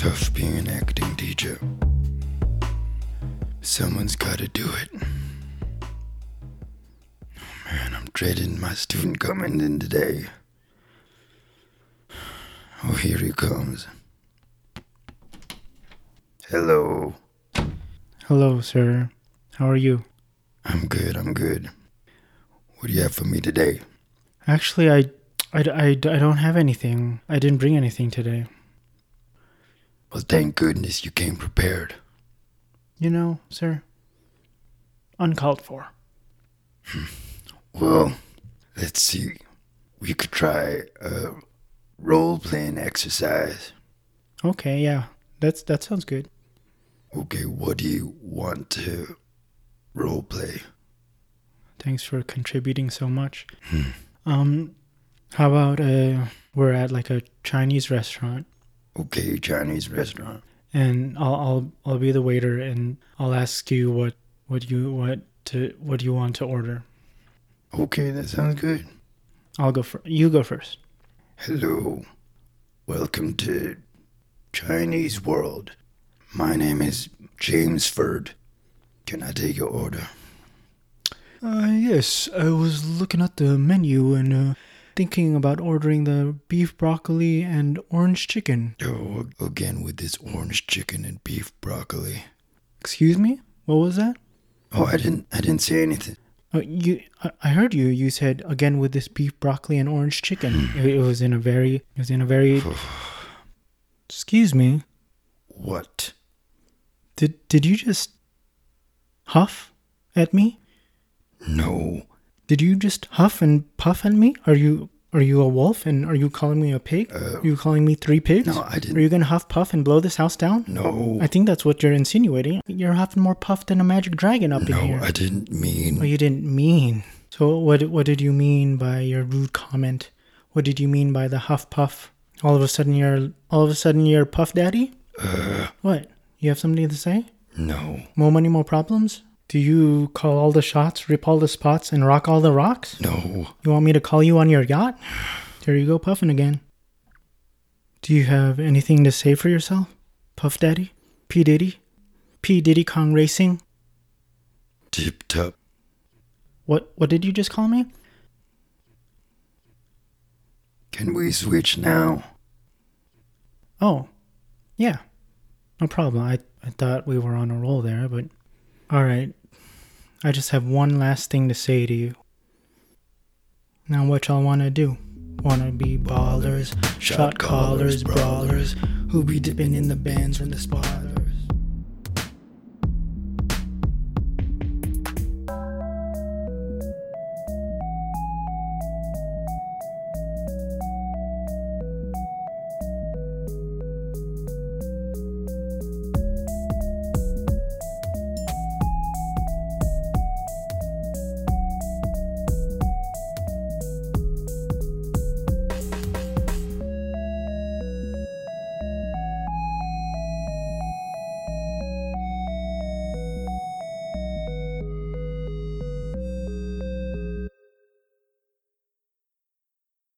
tough being an acting teacher. Someone's gotta do it. Oh man, I'm dreading my student coming in today. Oh, here he comes. Hello. Hello, sir. How are you? I'm good, I'm good. What do you have for me today? Actually, I, I, I, I don't have anything. I didn't bring anything today. Well, thank goodness you came prepared. You know, sir, uncalled for. Well, let's see. We could try a role playing exercise. Okay, yeah, that's that sounds good. Okay, what do you want to role play? Thanks for contributing so much. Um, how about uh, we're at like a Chinese restaurant, Okay, Chinese restaurant. and I'll I'll I'll be the waiter, and I'll ask you what what you what to what you want to order. Okay, that sounds good. I'll go for you go first. Hello. Welcome to Chinese World. My name is James Ford. Can I take your order? Uh, yes, I was looking at the menu and uh, thinking about ordering the beef broccoli and orange chicken. Oh, again with this orange chicken and beef broccoli. Excuse me? What was that? Oh, I didn't I didn't say anything. Uh, you, I, heard you. You said again with this beef broccoli and orange chicken. it, it was in a very, it was in a very. Excuse me. What? Did did you just huff at me? No. Did you just huff and puff at me? Are you are you a wolf and are you calling me a pig? are you calling me three pigs? No, I didn't. Are you gonna huff puff and blow this house down? No. I think that's what you're insinuating. You're huffing more puff than a magic dragon up in here. No. I didn't mean. Oh, you didn't mean. So what? What did you mean by your rude comment? What did you mean by the huff puff? All of a sudden you're all of a sudden you're puff daddy. Uh, What? You have something to say? no. More money, more problems. Do you call all the shots, rip all the spots, and rock all the rocks? No. You want me to call you on your yacht? There you go, puffing again. Do you have anything to say for yourself, Puff Daddy, P Diddy, P Diddy Kong Racing? Tip top. What? What did you just call me? Can we switch now? Oh, yeah, no problem. I I thought we were on a roll there, but all right. I just have one last thing to say to you. Now, what y'all want to do? Wanna be ballers, shot callers, brawlers, who be dipping in the Benz when the spoilers.